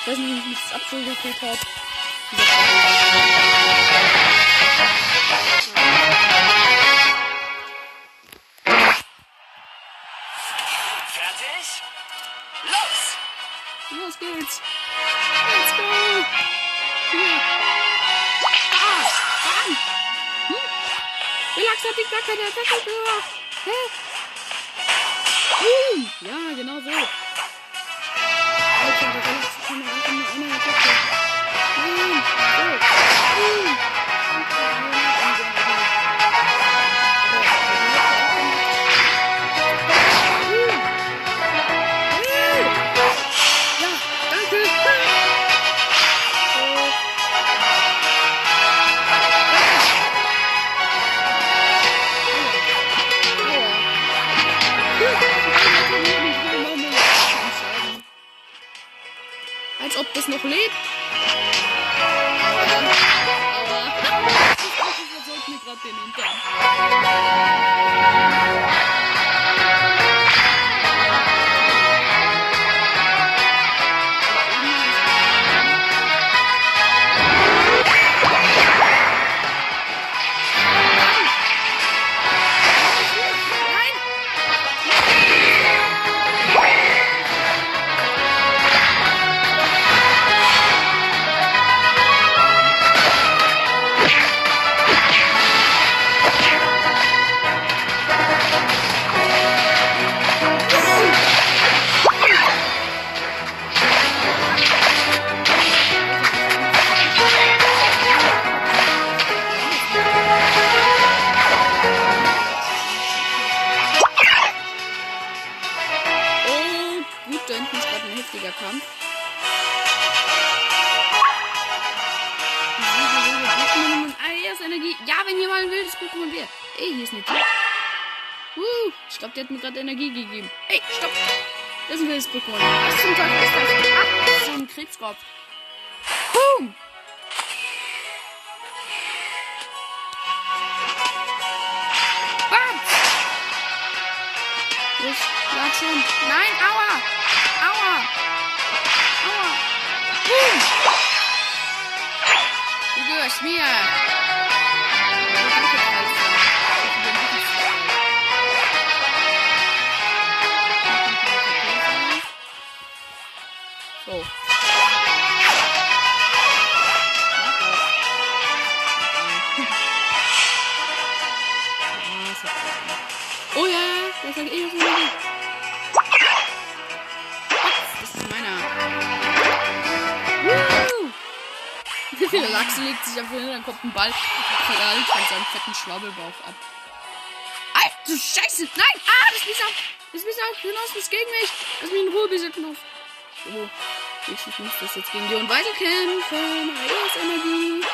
Ich weiß nicht, wie mich das Absol gekriegt hat. Geht's. Let's go. Hier. Ah. Hm? Relax hat die gar keine Attacke gemacht. Hä? Boom. Ja, genau so. Alter, der Relax kann mir einfach nur eine Attacke. Nein. So. Boom. Ja, Als ob das noch lebt. Aua. Das versorgt mir gerade den Hintern. Ich glaube, der hat mir gerade Energie gegeben. Ey, stopp. Das ist ein wildes Pokémon. Was zum Teufel ist das? Ist so ein Krebskopf. Boom. Bam. Los, lad schon. Nein, aua. Aua. Aua. Boom. Du gehörst mir. Das sag ich jetzt mal. Das ist meiner. Der Lachs legt sich auf den dann kommt ein Ball und knallt von seinem fetten Schwabbelbauch ab. Alter, Scheiße! Nein! Ah, das ist ab! Das ist ab! Hinaus ist gegen mich! Lass mich in Ruhe, Bisaknuff! So. Ich muss das jetzt gegen die und weiterkämpfen. Eos Energie.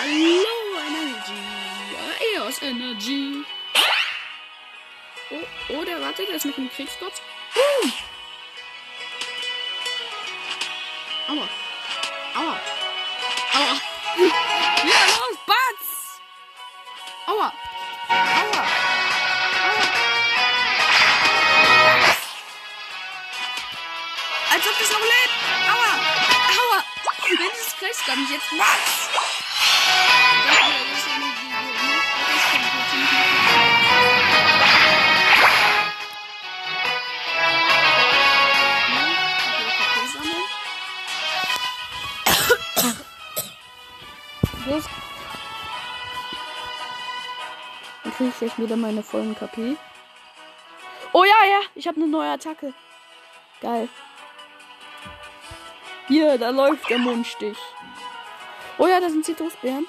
Hallo, Energy. Eos Energy. Oh, der warte, der ist noch im Kriegsgott. Boom! Hm. Aua. Aua. Aua. Ja, los, Batz! Aua. Aua. Aua. Als ob das noch lebt. Aua. Aua. Wenn das kriegst, dann jetzt Batz. Das ist eine Video. Das kommt jetzt nicht mehr. Los. Dann kriege ich gleich wieder meine vollen KP. Oh ja, ja, ich habe eine neue Attacke. Geil. Hier, da läuft der Mundstich. Oh ja, da sind Zitrusbeeren.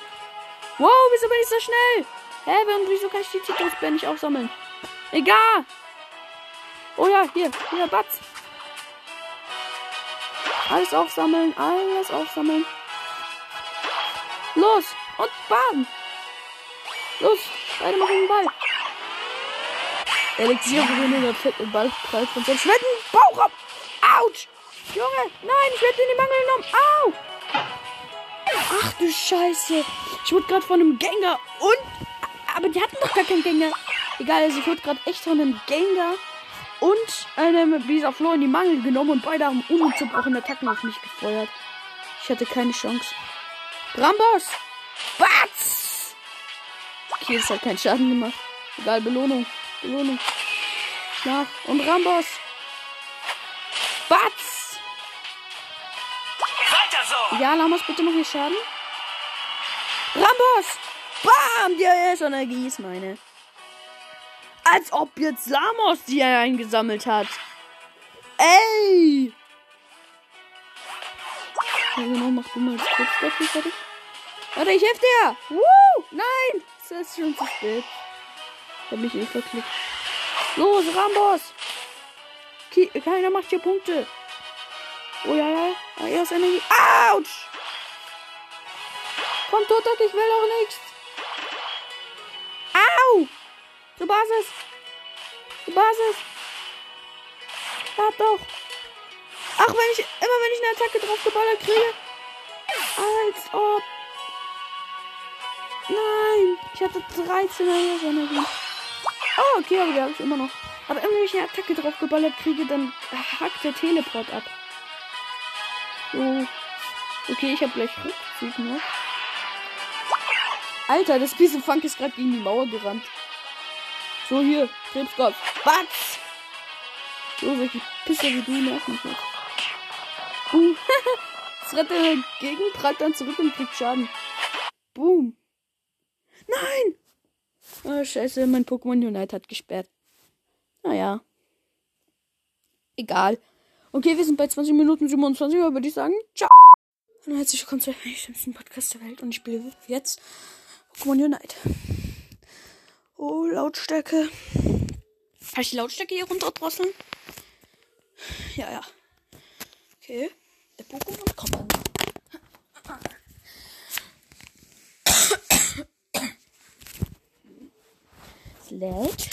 Wow, wieso bin ich so schnell? Hä, warum, wieso kann ich die Zitrusbeeren nicht aufsammeln? Egal. Oh ja, hier, hier, Batz. Alles aufsammeln, alles aufsammeln. Los, und bam. Los, beide machen den Ball. Elixier berühren der fette Ball prallt von seinem schweren Bauch ab. Autsch! Junge, nein, ich werde in die Mangel genommen. Au! Ach du Scheiße. Ich wurde gerade von einem Gengar und. Aber die hatten doch gar keinen Gengar. Egal, also ich wurde gerade echt von einem Gengar und einem Bisa Flo in die Mangel genommen und beide haben ununterbrochene Attacken auf mich gefeuert. Ich hatte keine Chance. Brambos! Batz! Okay, das hat keinen Schaden gemacht. Egal, Belohnung. Belohnung. Schlaf. Und Rambos. Batz! Weiter so! Ja, Lamas, bitte mach hier Schaden. Rambos! Bam! Die RS-Energie ist meine. Als ob jetzt Lamos die eingesammelt hat. Ey! Ja, genau, mach du mal das Kurzstoff fertig. Warte, ich helfe dir! Woo! Nein! Es ist schon zu spät. Da bin ich eh verklickt. Los, Rambos! Ki keiner macht hier Punkte. Oh ja, ja. Ah, Er ist Energie. Autsch! Komm, Totek, ich will auch nichts. Au! Zur Basis. Zur Basis. Ja, doch. Ach, wenn ich, immer wenn ich eine Attacke drauf geballert kriege. Als ob. Nein. Ich hatte 13 Energie. Oh, okay, aber die habe ich immer noch. Aber immer wenn ich eine Attacke drauf geballert kriege, dann hackt der Teleport ab. So. Okay, ich habe gleich Rückzug noch. Alter, das Piece Funk ist gerade gegen die Mauer gerannt. So, hier, Krebskopf. Batz! So, solche Pisser wie du nerven mich. Uh, das rette dagegen, prallt dann zurück und kriegt Schaden. Boom. Nein! Oh, scheiße, mein Pokémon Unite hat gesperrt. Naja. Egal. Okay, wir sind bei 20 Minuten 27 Uhr, würde ich sagen. Ciao. Hallo, herzlich willkommen zu einem schlimmsten Podcast der Welt und ich spiele jetzt Pokémon Unite. Oh, Lautstärke. Kann ich die Lautstärke hier runterdrosseln? Ja, ja. Okay. Der Pokémon kommt. Es lädt.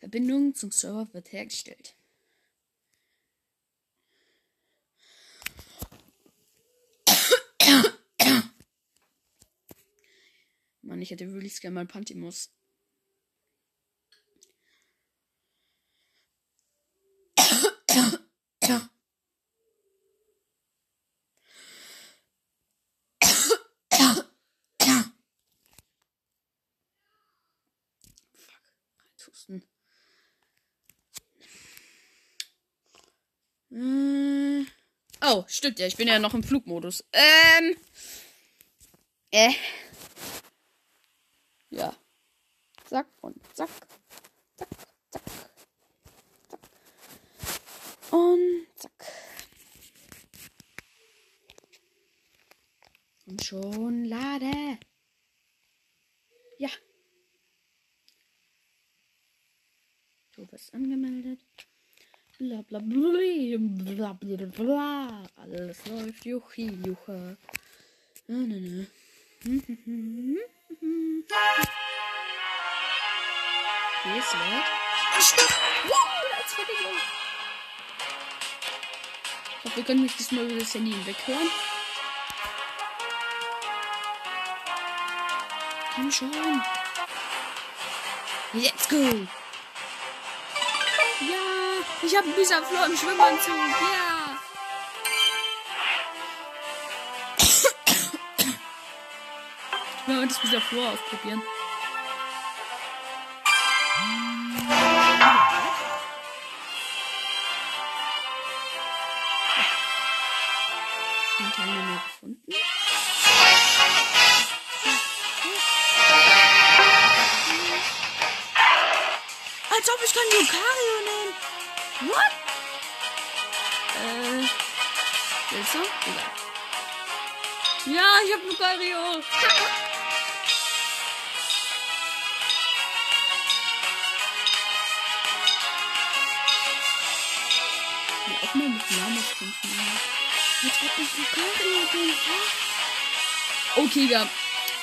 Verbindung zum Server wird hergestellt. Mann, ich hätte wirklich gerne mal Pantimus. Fuck, Husten. Äh. Oh, stimmt ja, ich bin ja noch im Flugmodus. Ähm. Äh. Ja. Zack und zack. Zack, zack. Zack. Und zack. Und schon lade. Ja. Du bist angemeldet. Bla bla bla bla bla. Alles läuft. Juchi, Jucha. Na, na, na. Hier ist. Stopp! Wow, da ist fertig. Ich hoffe, wir können mich diesmal über das Handy hinweghören. Komm schon. Let's go. Ich habe dieser Flor im Schwimmanzug. Ja. Will mal das dieser Flor ausprobieren. Als ob ich kein Lucario. What? Äh. Willst du? Egal. Ja, ich hab Lucario. Die Aufnahme mit Namen funktioniert. Als ob ich Lucario bin. Okay, wir haben.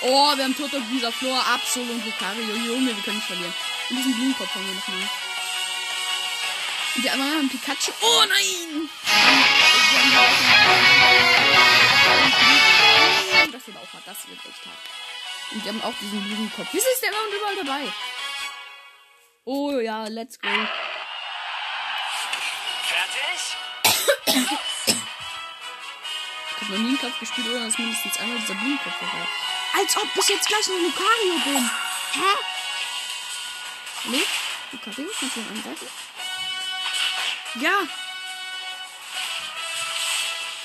Oh, wir haben Toto, dieser Flor, Absol und Lucario. Junge, wir können nicht verlieren. Und diesen Blumenkopf haben wir nochmal. Und die anderen haben Pikachu. Oh nein! Das wird auch hart. Das wird echt hart. Und die haben auch diesen Blumenkopf. Wieso ist der immer und überall dabei? Oh ja, let's go. Fertig? Ich habe noch nie einen Kampf gespielt, ohne dass mindestens einmal dieser Blumenkopf dabei Als ob ich jetzt gleich ein Lucario bin. Hä? Nee? Lucario? Kannst du ihn angreifen? Ja.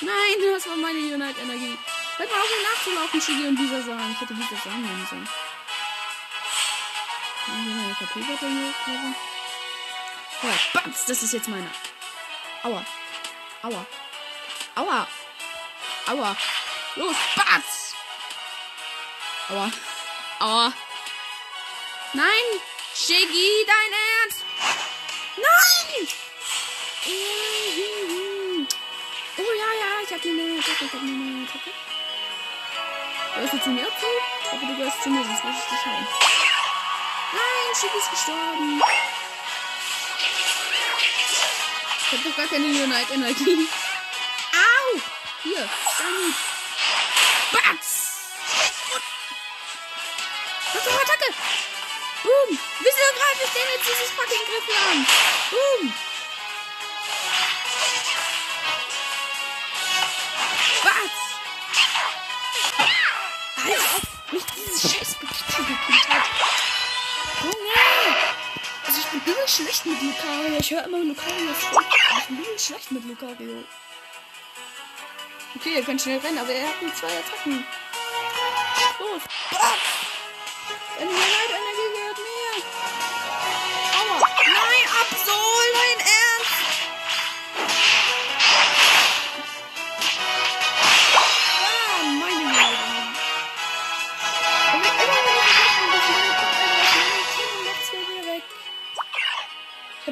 Nein, das war meine Unite-Energie. Hört mal auf, mir nachzulaufen, Shigi und dieser sagen. Ich hätte dieser sagen nehmen sollen. Haben wir meine hier hochleveln? Ja, Bams, das ist jetzt meiner. Aua. Aua. Aua. Aua. Los, Batz! Aua. Aua. Nein! Shiggy, dein Ernst? Nein! Oh ja, ja, ich hab eine Attacke, ich hab eine Attacke. Du zu mir zu? Aber du gehörst zu mir, sonst muss ich dich hauen. Nein, Shiggy ist gestorben. Ich hab doch gar keine Unite-Energie. Au! Hier, Stein. Batz! Für eine Attacke? Boom! Wieso greife ich denn jetzt dieses fucking Griffel an? Boom! Lucario. Ich höre immer Lucario. Ich bin schlecht mit Lucario. Okay, er kann schnell rennen, aber er hat nur zwei Attacken. Los! Batz! Deine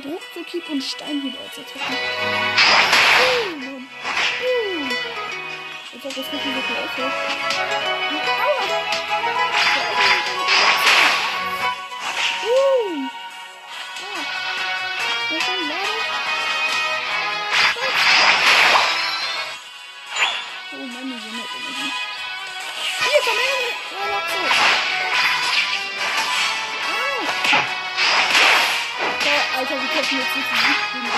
Ich hab Ruckzuckieb und als Attacken. Uh, uh. Als ob das nicht so viel aushält. Alter, wir könnten jetzt nicht besiegt gegen die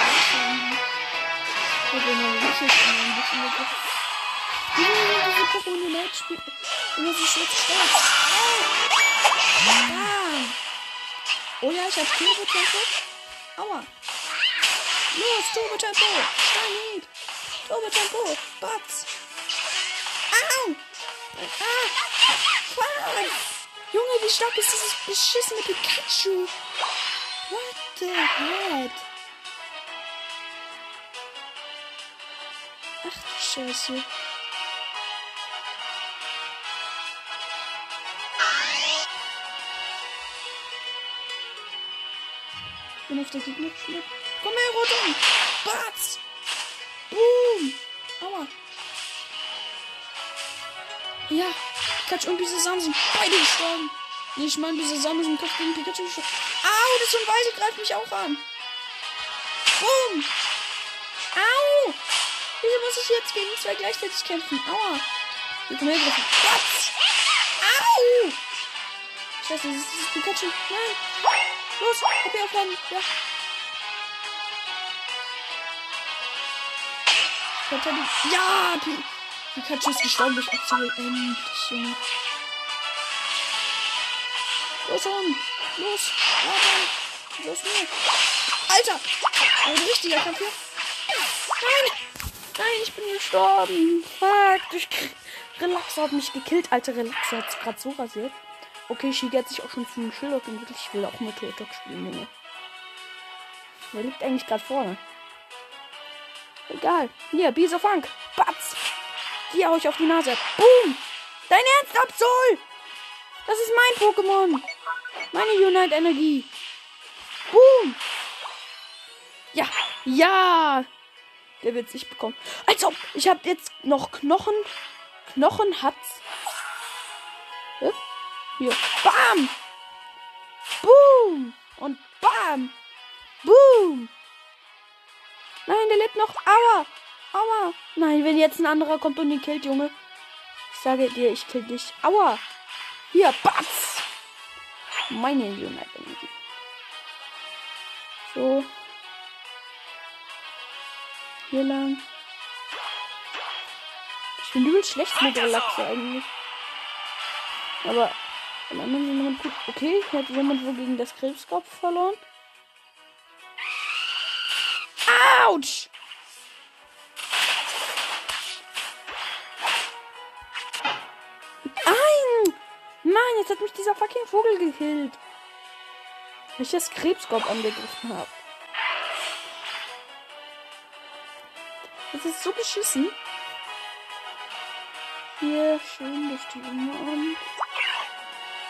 Ich ja noch richtig ein bisschen geguckt. Diese Pokémon Unite spielt. Und das ist jetzt stark. Bam. Oh ja, ich hab Turbo Tempo. Aua. Los, Turbo Tempo. Steinhieb. Turbo Tempo. Batz. Au. Ah. Junge, wie stark ist dieses beschissene Pikachu? What the heck? Ach du Scheiße. Ich bin auf der Gegner geschmiert. Komm her, Rotom! Batz! Boom! Aua! Ja, Pikachu und Bisasam sind beide gestorben. Nee, ich meine, ist im Kampf gegen Pikachu gestorben. Au, das Unweise greift mich auch an. Boom! Au! Wieso muss ich jetzt gegen zwei gleichzeitig kämpfen? Aua! Hier, komm her, Griffel. Batz! Au! Scheiße, das ist Pikachu. Nein! Los, HP aufladen. Ja. Ja, Pi Pikachu ist gestorben durch Axel. Endlich, Junge. Los, on. Los. Ja, los, nur. Alter. Ein richtiger Kampf hier. Nein. Nein, ich bin gestorben. Fuck. Relaxo hat mich gekillt. Alter, Relaxo hat gerade so rasiert. Okay, Shiga hat sich auch schon zum Schillock entwickelt. Ich will auch mit Turtok spielen, Junge. Der liegt eigentlich gerade vorne. Egal. Hier, Bisa Funk. Batz. Hier hau ich auf die Nase. Boom. Dein Ernst, Absol. Das ist mein Pokémon. Meine Unite Energie. Boom. Ja. Ja. Der wird sich bekommen. Als ob. Ich habe jetzt noch Knochen. Knochen hat's. Hier. Bam. Boom. Und bam. Boom. Nein, der lebt noch. Aua. Aua. Nein, wenn jetzt ein anderer kommt und ihn killt, Junge. Ich sage dir, ich kill dich. Aua. Hier, Batz. Meine Unite Energie. So. Hier lang. Ich bin übel schlecht mit Relaxe eigentlich. Aber am anderen sind jemand gut. Okay, hier hat jemand wohl gegen das Krebskopf verloren. Autsch! Mann, jetzt hat mich dieser fucking Vogel gekillt. Weil ich das Krebskopf angegriffen habe. Das ist so beschissen. Hier schön durch die Umarmung.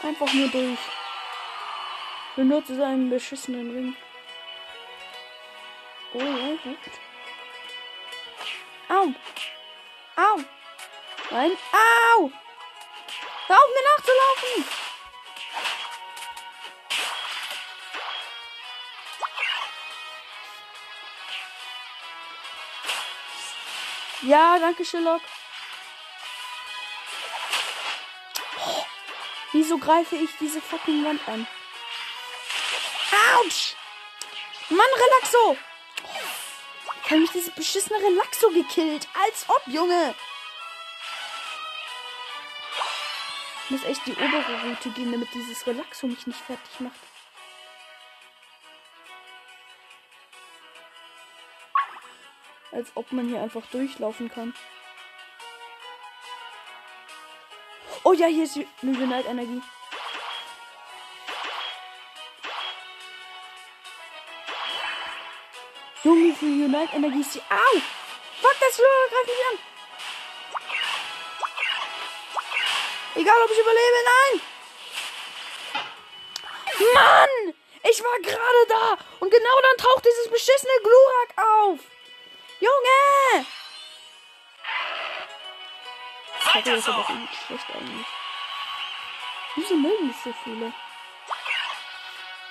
Einfach nur durch. Benutze seinen beschissenen Ring. Oh ja, gut. Au! Au! Nein! Au! Hör auf mir nachzulaufen! Ja, danke, Sherlock. Oh, wieso greife ich diese fucking Wand an? Autsch! Mann, Relaxo! Ich habe mich diese beschissene Relaxo gekillt. Als ob, Junge! Ich muss echt die obere Route gehen, damit dieses Relaxo mich nicht fertig macht. Als ob man hier einfach durchlaufen kann. Oh ja, hier ist eine Unite-Energie. Junge, für Unite-Energie ist sie. Au! Fuck, das Flöhe greift mich an! Egal, ob ich überlebe, nein! Mann! Ich war gerade da! Und genau dann taucht dieses beschissene Glurak auf! Junge! Das ist aber irgendwie schlecht eigentlich. Wieso mögen es so viele?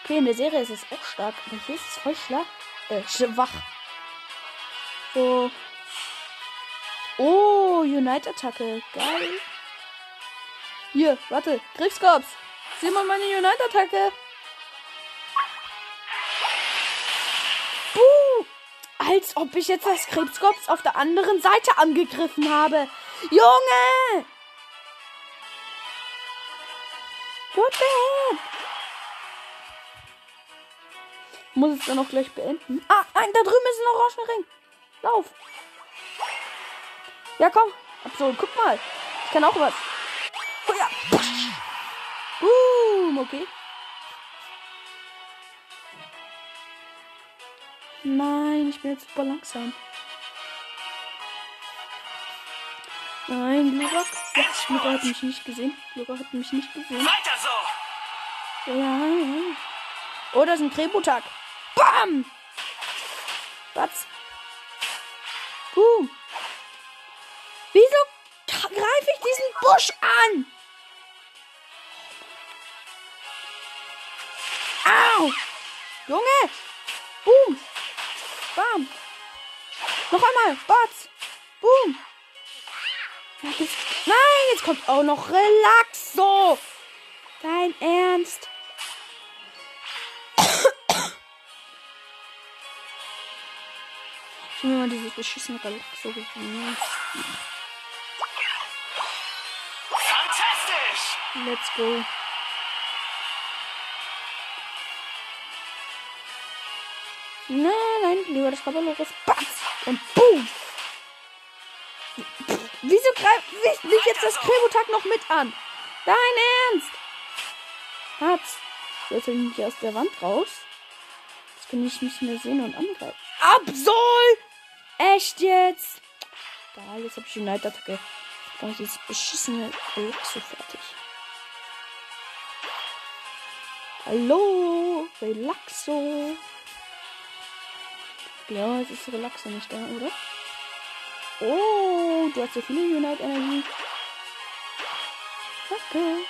Okay, in der Serie ist es auch stark, aber hier ist es voll schlag. Äh, schwach. So. Oh, Unite-Attacke. Geil. Hier, warte. Griffskops. Sieh mal meine Unite-Attacke. Buh. Als ob ich jetzt das Krebskops auf der anderen Seite angegriffen habe. Junge! What the heck? Muss es dann auch gleich beenden. Ah, nein, da drüben ist ein Orangenring. Lauf. Ja, komm. Absolut, guck mal. Ich kann auch was. Okay. Nein, ich bin jetzt super langsam. Nein, Glurak. Ja, Glurak hat mich nicht gesehen. Glurak hat mich nicht gesehen. Weiter so. Ja, ja. Oh, da ist ein Krebutak. Bam! Was? Boom. Wieso greife ich diesen Busch an? Au! Junge! Boom! Bam! Noch einmal! Batz! Boom! Nein, jetzt kommt auch noch Relaxo! Dein Ernst? Ich Nehmen wir mal dieses beschissene Relaxo gewinnen. Fantastisch! Let's go. Nein, nein, lieber das Kabaloris. Batz! Und boom! Pff, Wieso greift mich jetzt das Kremotag noch mit an? Dein Ernst? Hat's. Jetzt bin ich aus der Wand raus. Jetzt kann ich nicht mehr sehen und angreifen. Absol! Echt jetzt? Da, jetzt hab ich die Neitattacke. Dann ist dieses beschissene Relaxo fertig. Hallo, Relaxo. Ja, jetzt ist Relaxo nicht da, oder? Oh, du hast so viele Unite-Energie. Danke.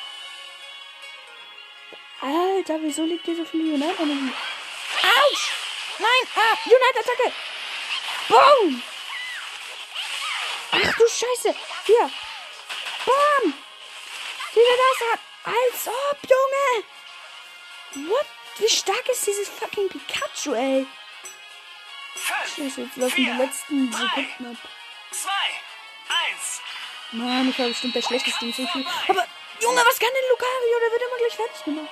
Alter, wieso liegt hier so viel Unite-Energie? Autsch! Nein! Ah! Unite-Attacke! Boom! Ach du Scheiße! Hier! Bam! Dir das an! Als ob, Junge! What? Wie stark ist dieses fucking Pikachu, ey? Scheiße, jetzt laufen die letzten Sekunden ab. Mann, ich war bestimmt der schlechteste so viel. Aber, Junge, was kann denn Lucario? Der wird immer gleich fertig gemacht.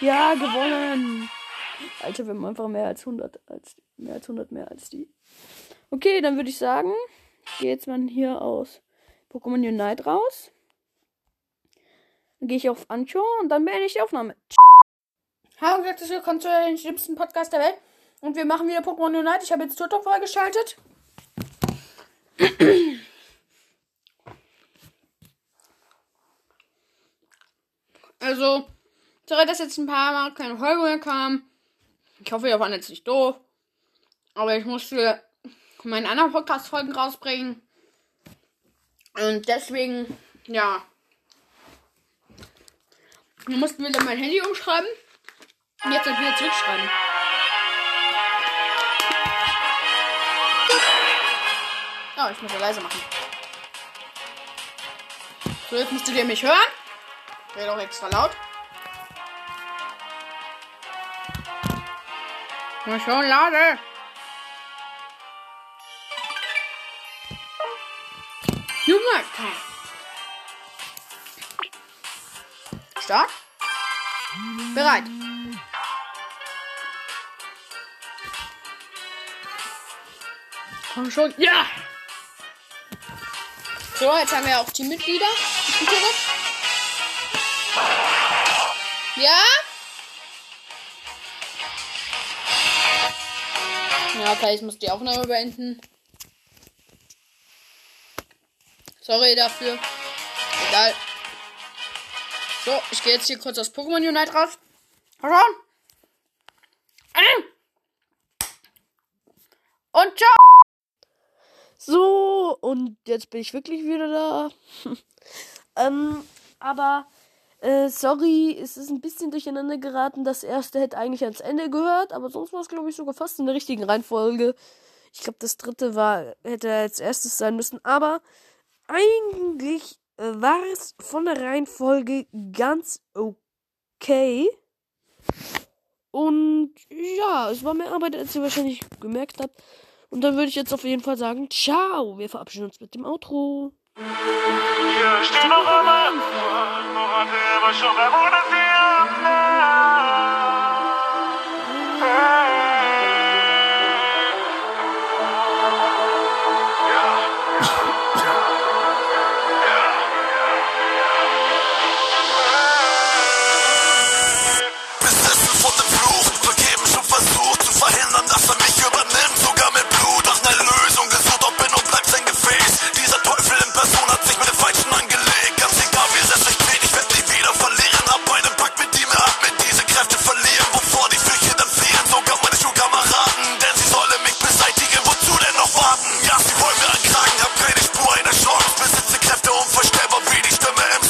Ja, gewonnen. Alter, wir haben einfach mehr als 100, als, mehr als 100 mehr als die. Okay, dann würde ich sagen, ich gehe jetzt mal hier aus Pokémon Unite raus. Dann gehe ich auf Ancho und dann beende ich die Aufnahme. Hallo und herzlich willkommen zu den schlimmsten Podcast der Welt. Und wir machen wieder Pokémon Unite. Ich habe jetzt Turtok freigeschaltet. Also, sorry, dass jetzt ein paar Mal keine Folge mehr kam. Ich hoffe, ihr fandet es nicht doof. Aber ich musste meine anderen Podcast-Folgen rausbringen. Und deswegen, ja. Wir mussten wieder mein Handy umschreiben. Und jetzt wieder zurückschreiben. Oh, ich muss ja leise machen. So, jetzt müsstet ihr mich hören. Rede auch extra laut. Na schon, lade. Junge, Start. Bereit. Komm schon. Ja! So, jetzt haben wir auch die Mitglieder. Ja? Ja, okay, ich muss die Aufnahme beenden. Sorry dafür. Egal. So, ich gehe jetzt hier kurz aus Pokémon Unite raus. Schon. Ah. Und ciao. So, und jetzt bin ich wirklich wieder da. ähm, aber, äh, sorry, es ist ein bisschen durcheinander geraten. Das erste hätte eigentlich ans Ende gehört, aber sonst war es, glaube ich, sogar fast in der richtigen Reihenfolge. Ich glaube, das dritte war, hätte als erstes sein müssen, aber eigentlich äh, war es von der Reihenfolge ganz okay. Und ja, es war mehr Arbeit, als ihr wahrscheinlich gemerkt habt. Und dann würde ich jetzt auf jeden Fall sagen, ciao. Wir verabschieden uns mit dem Outro. Hier stehen noch einmal, woran aber schon beim Monat